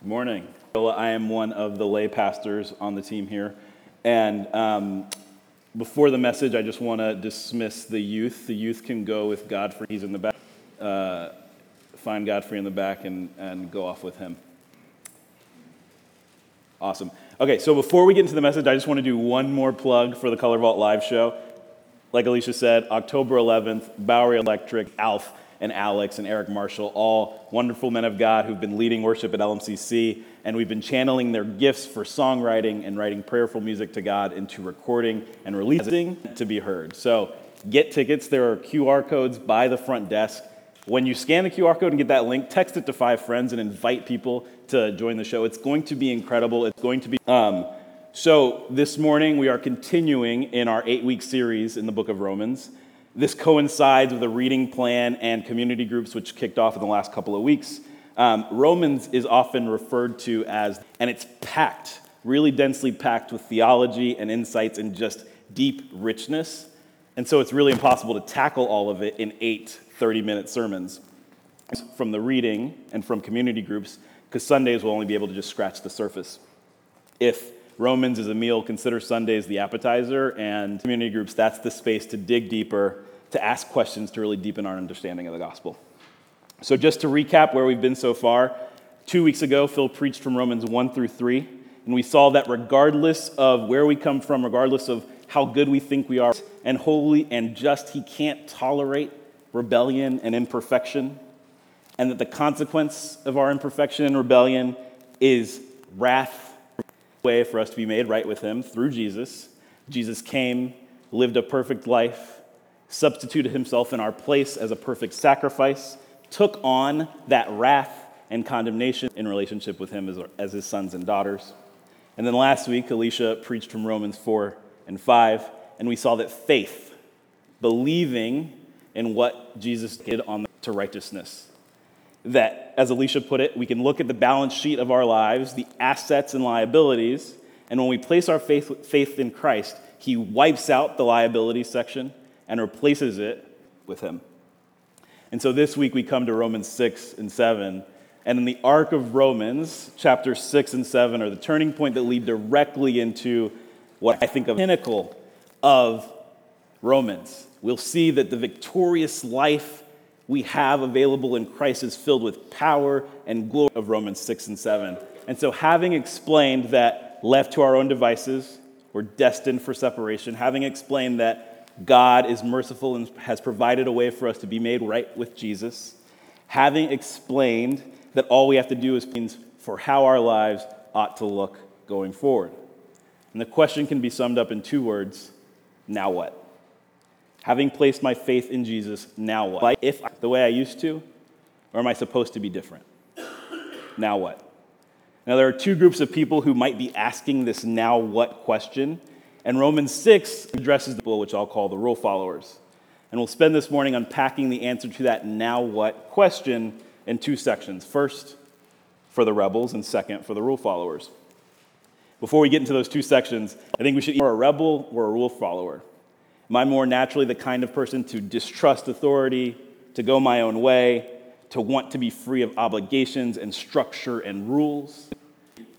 Good morning. I am one of the lay pastors on the team here. And um, before the message, I just want to dismiss the youth. The youth can go with Godfrey, he's in the back. Uh, find Godfrey in the back and, and go off with him. Awesome. Okay, so before we get into the message, I just want to do one more plug for the Color Vault live show. Like Alicia said, October 11th, Bowery Electric, Alf and Alex and Eric Marshall, all wonderful men of God who've been leading worship at LMCC, and we've been channeling their gifts for songwriting and writing prayerful music to God into recording and releasing to be heard. So get tickets. There are QR codes by the front desk. When you scan the QR code and get that link, text it to five friends and invite people to join the show. It's going to be incredible. It's going to be. Um, so, this morning we are continuing in our eight week series in the book of Romans. This coincides with a reading plan and community groups, which kicked off in the last couple of weeks. Um, Romans is often referred to as, and it's packed, really densely packed with theology and insights and just deep richness. And so it's really impossible to tackle all of it in eight 30 minute sermons from the reading and from community groups, because Sundays will only be able to just scratch the surface. If Romans is a meal, consider Sundays the appetizer, and community groups, that's the space to dig deeper to ask questions to really deepen our understanding of the gospel. So, just to recap where we've been so far, two weeks ago, Phil preached from Romans 1 through 3, and we saw that regardless of where we come from, regardless of how good we think we are, and holy and just, he can't tolerate rebellion and imperfection, and that the consequence of our imperfection and rebellion is wrath way for us to be made right with him through Jesus. Jesus came, lived a perfect life, substituted himself in our place as a perfect sacrifice, took on that wrath and condemnation in relationship with him as, as his sons and daughters. And then last week, Alicia preached from Romans 4 and 5, and we saw that faith, believing in what Jesus did on the, to righteousness, that, as Alicia put it, we can look at the balance sheet of our lives, the assets and liabilities, and when we place our faith, faith in Christ, He wipes out the liabilities section and replaces it with him. And so this week we come to Romans 6 and 7. And in the arc of Romans, chapter 6 and 7 are the turning point that lead directly into what I think of pinnacle of Romans. We'll see that the victorious life we have available in Christ is filled with power and glory of Romans 6 and 7. And so, having explained that left to our own devices, we're destined for separation, having explained that God is merciful and has provided a way for us to be made right with Jesus, having explained that all we have to do is means for how our lives ought to look going forward. And the question can be summed up in two words now what? Having placed my faith in Jesus, now what? If the way I used to, or am I supposed to be different? Now what? Now, there are two groups of people who might be asking this now what question and Romans 6 addresses the which I'll call the rule followers. And we'll spend this morning unpacking the answer to that now what question in two sections. First, for the rebels, and second, for the rule followers. Before we get into those two sections, I think we should either a rebel or a rule follower. Am I more naturally the kind of person to distrust authority, to go my own way, to want to be free of obligations and structure and rules,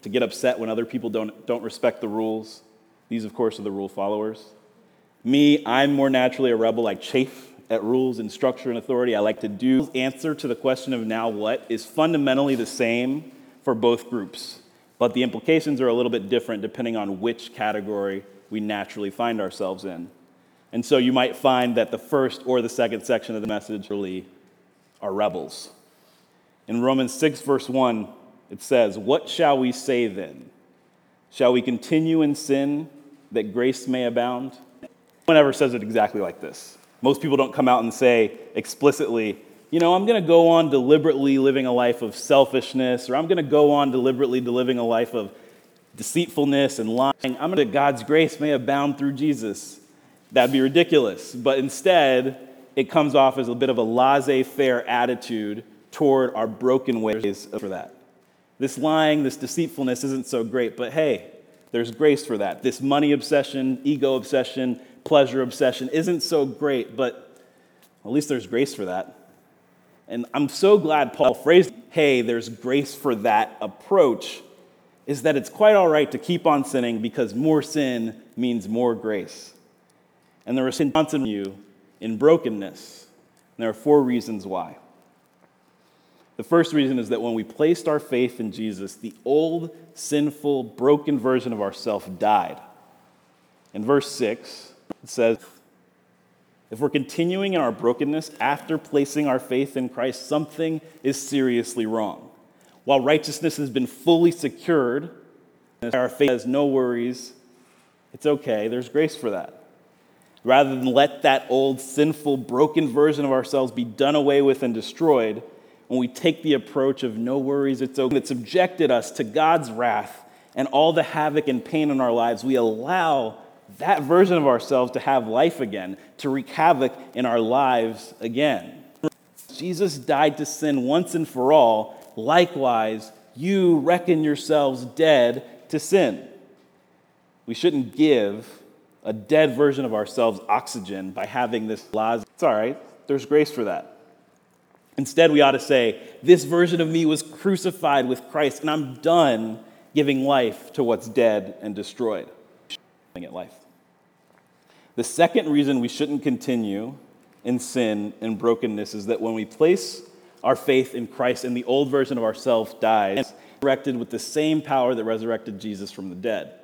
to get upset when other people don't, don't respect the rules? These, of course, are the rule followers. Me, I'm more naturally a rebel. I chafe at rules and structure and authority. I like to do. Answer to the question of now what is fundamentally the same for both groups, but the implications are a little bit different depending on which category we naturally find ourselves in. And so you might find that the first or the second section of the message really are rebels. In Romans 6, verse 1, it says, What shall we say then? Shall we continue in sin that grace may abound? No one ever says it exactly like this. Most people don't come out and say explicitly, you know, I'm going to go on deliberately living a life of selfishness, or I'm going to go on deliberately living a life of deceitfulness and lying. I'm going to God's grace may abound through Jesus. That'd be ridiculous. But instead, it comes off as a bit of a laissez faire attitude toward our broken ways for that. This lying, this deceitfulness isn't so great, but hey, there's grace for that. This money obsession, ego obsession, pleasure obsession isn't so great, but at least there's grace for that. And I'm so glad Paul phrased, hey, there's grace for that approach, is that it's quite all right to keep on sinning because more sin means more grace. And there is response in you in brokenness. And there are four reasons why. The first reason is that when we placed our faith in Jesus, the old, sinful, broken version of ourself died. In verse 6, it says, if we're continuing in our brokenness after placing our faith in Christ, something is seriously wrong. While righteousness has been fully secured, our faith has no worries, it's okay, there's grace for that. Rather than let that old, sinful, broken version of ourselves be done away with and destroyed, when we take the approach of no worries, it's okay, that subjected us to God's wrath and all the havoc and pain in our lives, we allow that version of ourselves to have life again, to wreak havoc in our lives again. Jesus died to sin once and for all. Likewise, you reckon yourselves dead to sin. We shouldn't give a dead version of ourselves oxygen by having this laws. It's all right, there's grace for that. Instead, we ought to say, This version of me was crucified with Christ, and I'm done giving life to what's dead and destroyed. Life. The second reason we shouldn't continue in sin and brokenness is that when we place our faith in Christ and the old version of ourselves dies, resurrected with the same power that resurrected Jesus from the dead.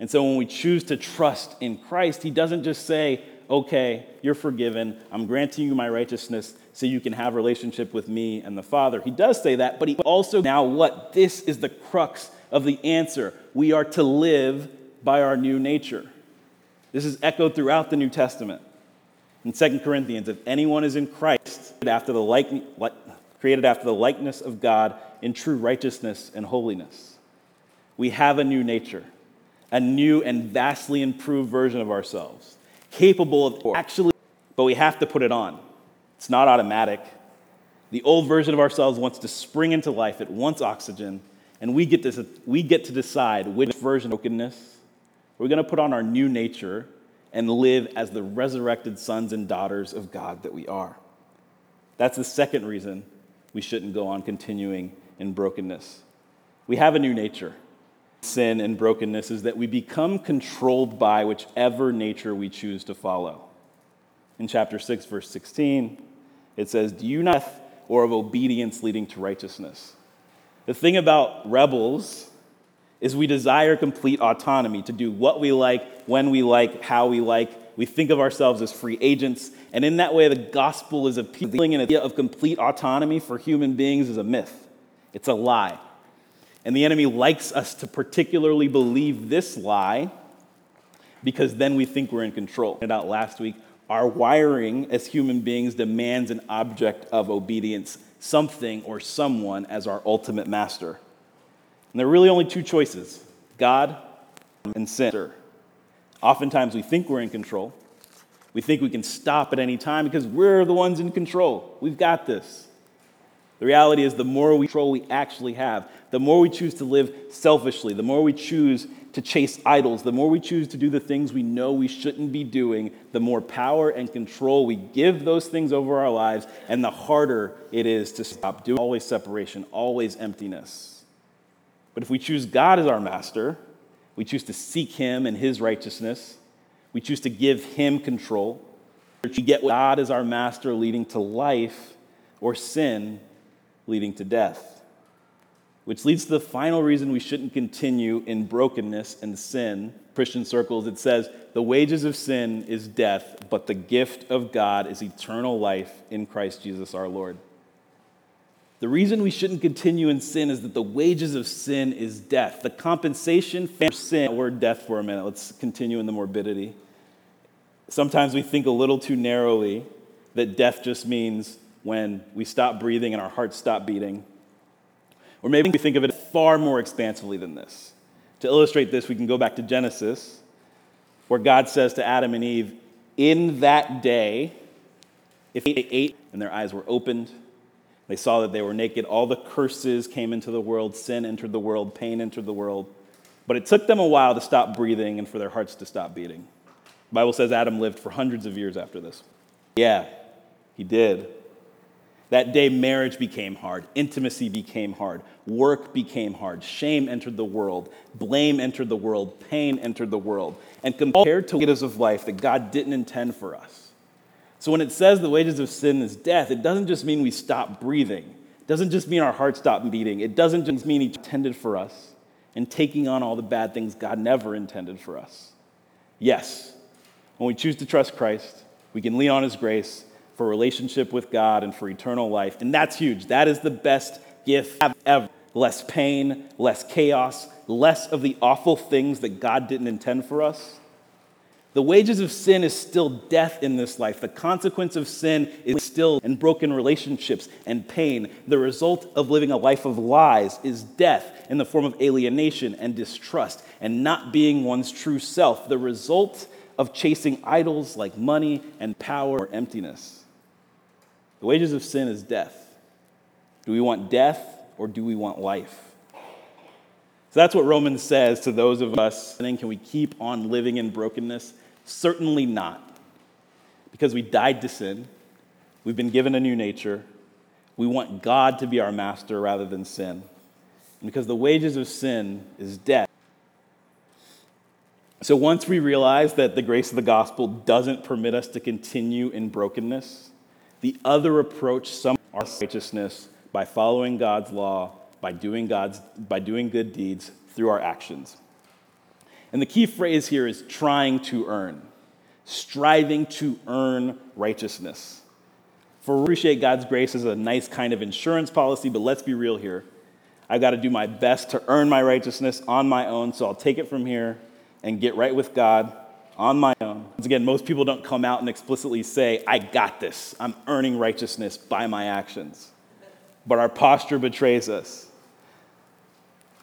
And so when we choose to trust in Christ, He doesn't just say, okay, you're forgiven. I'm granting you my righteousness so you can have relationship with me and the Father. He does say that, but he also now what? This is the crux of the answer. We are to live by our new nature. This is echoed throughout the New Testament. In 2 Corinthians, if anyone is in Christ, after the like, created after the likeness of God in true righteousness and holiness, we have a new nature, a new and vastly improved version of ourselves, capable of actually, but we have to put it on. It's not automatic. The old version of ourselves wants to spring into life, it wants oxygen, and we get to, we get to decide which version of brokenness we're going to put on our new nature and live as the resurrected sons and daughters of God that we are. That's the second reason we shouldn't go on continuing in brokenness. We have a new nature. Sin and brokenness is that we become controlled by whichever nature we choose to follow. In chapter 6, verse 16, it says, Do you not or of obedience leading to righteousness? The thing about rebels is we desire complete autonomy to do what we like, when we like, how we like. We think of ourselves as free agents, and in that way, the gospel is appealing. An idea of complete autonomy for human beings is a myth. It's a lie. And the enemy likes us to particularly believe this lie because then we think we're in control. It out last week. Our wiring as human beings demands an object of obedience, something or someone as our ultimate master. And there are really only two choices God and sin. Oftentimes we think we're in control. We think we can stop at any time because we're the ones in control. We've got this. The reality is, the more we control we actually have, the more we choose to live selfishly, the more we choose to chase idols, the more we choose to do the things we know we shouldn't be doing, the more power and control we give those things over our lives, and the harder it is to stop doing. Always separation, always emptiness. But if we choose God as our master, we choose to seek Him and His righteousness, we choose to give Him control, we get God as our master leading to life, or sin leading to death. Which leads to the final reason we shouldn't continue in brokenness and sin. Christian circles, it says, the wages of sin is death, but the gift of God is eternal life in Christ Jesus our Lord. The reason we shouldn't continue in sin is that the wages of sin is death. The compensation for sin, word death for a minute, let's continue in the morbidity. Sometimes we think a little too narrowly that death just means when we stop breathing and our hearts stop beating. Or maybe we think of it far more expansively than this. To illustrate this, we can go back to Genesis, where God says to Adam and Eve, In that day, if they ate and their eyes were opened, they saw that they were naked. All the curses came into the world, sin entered the world, pain entered the world. But it took them a while to stop breathing and for their hearts to stop beating. The Bible says Adam lived for hundreds of years after this. Yeah, he did. That day, marriage became hard, intimacy became hard, work became hard, shame entered the world, blame entered the world, pain entered the world, and compared to the of life that God didn't intend for us. So when it says the wages of sin is death, it doesn't just mean we stop breathing. It doesn't just mean our heart stopped beating. It doesn't just mean He intended for us and taking on all the bad things God never intended for us. Yes, when we choose to trust Christ, we can lean on His grace for relationship with God and for eternal life. And that's huge. That is the best gift ever. Less pain, less chaos, less of the awful things that God didn't intend for us. The wages of sin is still death in this life. The consequence of sin is still in broken relationships and pain. The result of living a life of lies is death in the form of alienation and distrust and not being one's true self. The result of chasing idols like money and power or emptiness. The wages of sin is death. Do we want death or do we want life? So that's what Romans says to those of us. Then can we keep on living in brokenness? Certainly not. Because we died to sin, we've been given a new nature. We want God to be our master rather than sin. And because the wages of sin is death. So once we realize that the grace of the gospel doesn't permit us to continue in brokenness, the other approach some our righteousness by following God's law, by doing, God's, by doing good deeds through our actions. And the key phrase here is trying to earn, striving to earn righteousness. For appreciate God's grace is a nice kind of insurance policy, but let's be real here. I've got to do my best to earn my righteousness on my own, so I'll take it from here and get right with God on my own. Again, most people don't come out and explicitly say, I got this. I'm earning righteousness by my actions. But our posture betrays us.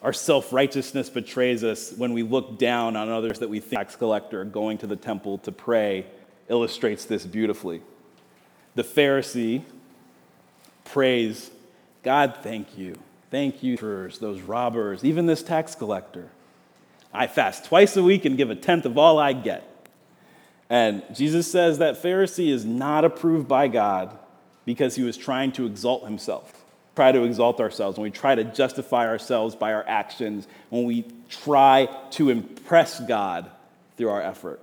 Our self righteousness betrays us when we look down on others that we think tax collector going to the temple to pray illustrates this beautifully. The Pharisee prays, God, thank you. Thank you those robbers, even this tax collector. I fast twice a week and give a tenth of all I get. And Jesus says that Pharisee is not approved by God because he was trying to exalt himself. Try to exalt ourselves, when we try to justify ourselves by our actions, when we try to impress God through our effort.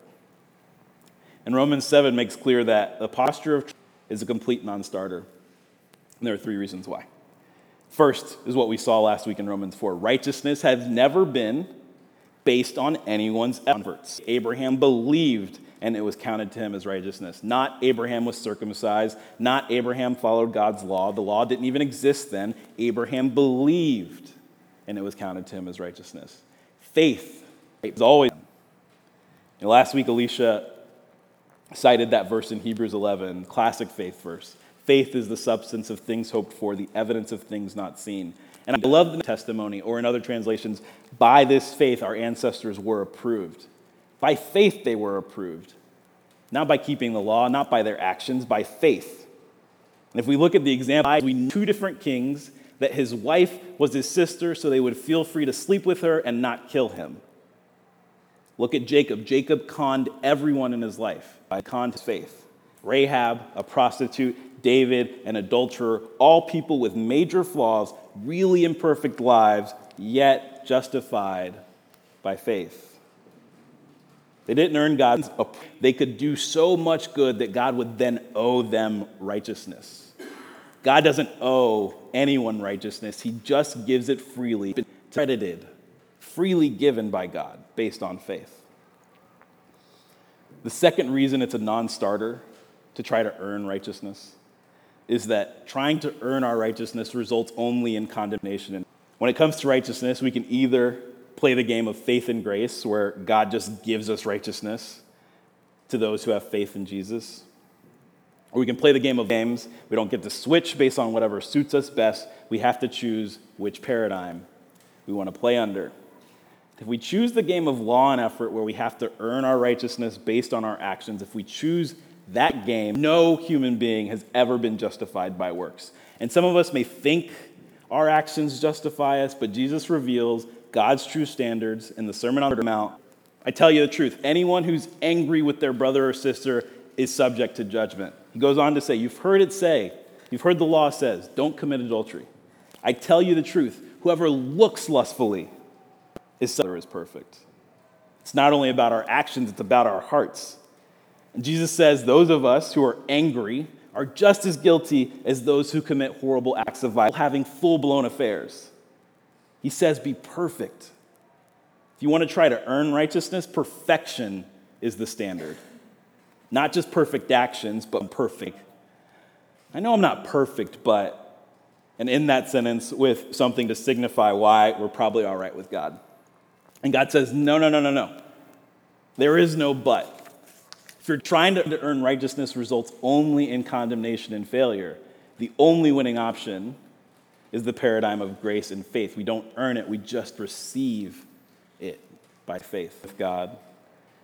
And Romans 7 makes clear that the posture of is a complete non starter. And there are three reasons why. First is what we saw last week in Romans 4 righteousness has never been based on anyone's efforts. Abraham believed and it was counted to him as righteousness. Not Abraham was circumcised, not Abraham followed God's law. The law didn't even exist then. Abraham believed and it was counted to him as righteousness. Faith is always. And last week, Alicia cited that verse in Hebrews 11, classic faith verse. Faith is the substance of things hoped for, the evidence of things not seen. And I love the testimony, or in other translations, by this faith our ancestors were approved. By faith they were approved. Not by keeping the law, not by their actions, by faith. And if we look at the example, we know two different kings that his wife was his sister, so they would feel free to sleep with her and not kill him. Look at Jacob. Jacob conned everyone in his life by conned faith. Rahab, a prostitute, David, an adulterer, all people with major flaws, really imperfect lives, yet justified by faith. They didn't earn God's They could do so much good that God would then owe them righteousness. God doesn't owe anyone righteousness. He just gives it freely, credited, freely given by God based on faith. The second reason it's a non starter to try to earn righteousness is that trying to earn our righteousness results only in condemnation. When it comes to righteousness, we can either play the game of faith and grace, where God just gives us righteousness to those who have faith in Jesus. Or we can play the game of games. We don't get to switch based on whatever suits us best. We have to choose which paradigm we want to play under. If we choose the game of law and effort, where we have to earn our righteousness based on our actions, if we choose that game, no human being has ever been justified by works. And some of us may think our actions justify us, but Jesus reveals God's true standards in the Sermon on the Mount. I tell you the truth anyone who's angry with their brother or sister is subject to judgment. He goes on to say, You've heard it say, You've heard the law says, don't commit adultery. I tell you the truth whoever looks lustfully is is perfect. It's not only about our actions, it's about our hearts. And Jesus says those of us who are angry are just as guilty as those who commit horrible acts of violence, having full blown affairs. He says, be perfect. If you want to try to earn righteousness, perfection is the standard. Not just perfect actions, but perfect. I know I'm not perfect, but, and in that sentence, with something to signify why we're probably all right with God. And God says, no, no, no, no, no. There is no but. If you're trying to earn righteousness results only in condemnation and failure, the only winning option is the paradigm of grace and faith. We don't earn it, we just receive it by faith with God,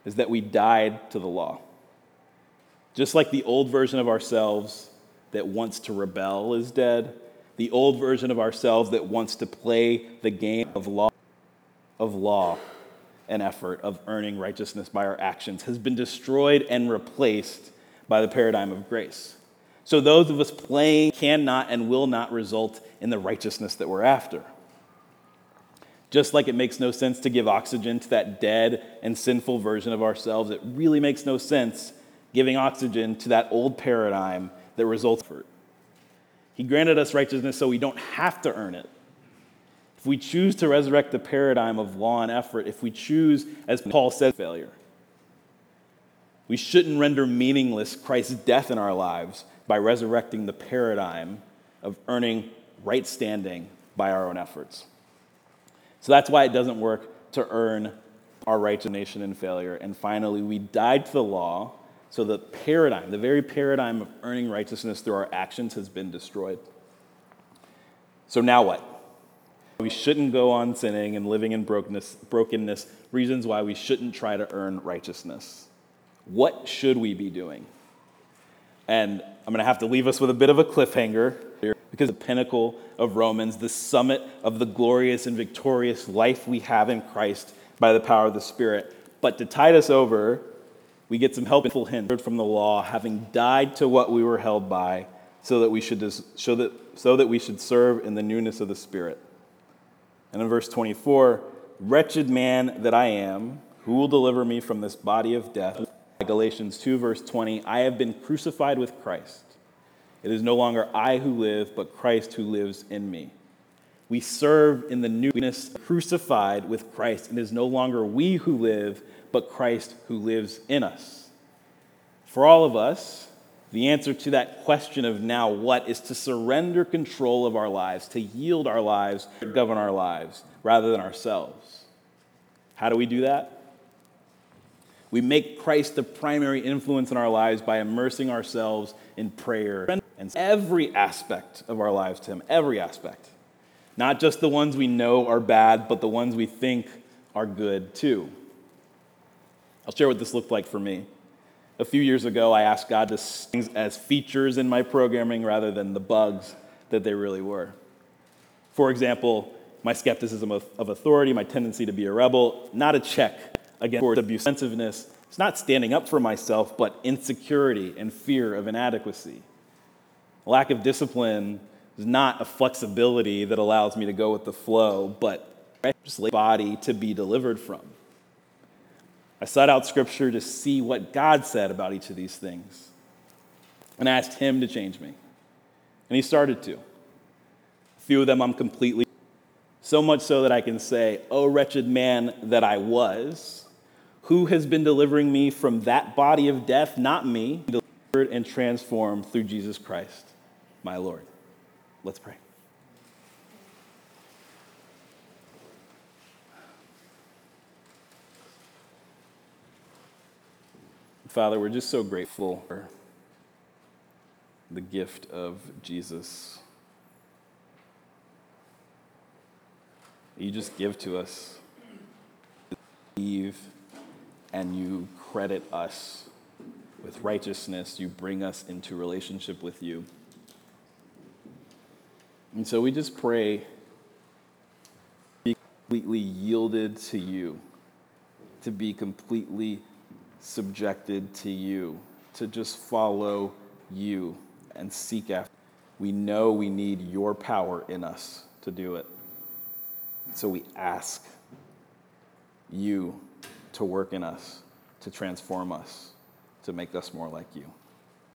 is that we died to the law. Just like the old version of ourselves that wants to rebel is dead, the old version of ourselves that wants to play the game of law, of law and effort of earning righteousness by our actions has been destroyed and replaced by the paradigm of grace. So those of us playing cannot and will not result in the righteousness that we're after. Just like it makes no sense to give oxygen to that dead and sinful version of ourselves, it really makes no sense giving oxygen to that old paradigm that results from it. He granted us righteousness so we don't have to earn it. If we choose to resurrect the paradigm of law and effort, if we choose, as Paul said, failure, we shouldn't render meaningless Christ's death in our lives by resurrecting the paradigm of earning right standing by our own efforts. So that's why it doesn't work to earn our right to nation and failure. And finally, we died to the law, so the paradigm, the very paradigm of earning righteousness through our actions, has been destroyed. So now what? We shouldn't go on sinning and living in brokenness, brokenness, reasons why we shouldn't try to earn righteousness. What should we be doing? And I'm going to have to leave us with a bit of a cliffhanger here because the pinnacle of Romans, the summit of the glorious and victorious life we have in Christ by the power of the Spirit. But to tide us over, we get some helpful hints from the law, having died to what we were held by, so that we should show that, so that we should serve in the newness of the Spirit. And in verse 24, wretched man that I am, who will deliver me from this body of death? Galatians 2, verse 20, I have been crucified with Christ. It is no longer I who live, but Christ who lives in me. We serve in the newness, crucified with Christ. It is no longer we who live, but Christ who lives in us. For all of us, the answer to that question of now what is to surrender control of our lives, to yield our lives, to govern our lives, rather than ourselves. How do we do that? We make Christ the primary influence in our lives by immersing ourselves in prayer and every aspect of our lives to Him, every aspect. Not just the ones we know are bad, but the ones we think are good too. I'll share what this looked like for me. A few years ago, I asked God to things as features in my programming rather than the bugs that they really were. For example, my skepticism of, of authority, my tendency to be a rebel, not a check against abusiveness. It's not standing up for myself, but insecurity and fear of inadequacy. Lack of discipline is not a flexibility that allows me to go with the flow, but just body to be delivered from. I sought out scripture to see what God said about each of these things. And asked Him to change me. And He started to. A few of them I'm completely, so much so that I can say, Oh, wretched man that I was, who has been delivering me from that body of death? Not me, delivered and transformed through Jesus Christ, my Lord. Let's pray. Father, we're just so grateful for the gift of Jesus. You just give to us. Eve and you credit us with righteousness. You bring us into relationship with you. And so we just pray be completely yielded to you, to be completely subjected to you, to just follow you and seek after. we know we need your power in us to do it. So we ask you to work in us, to transform us, to make us more like you.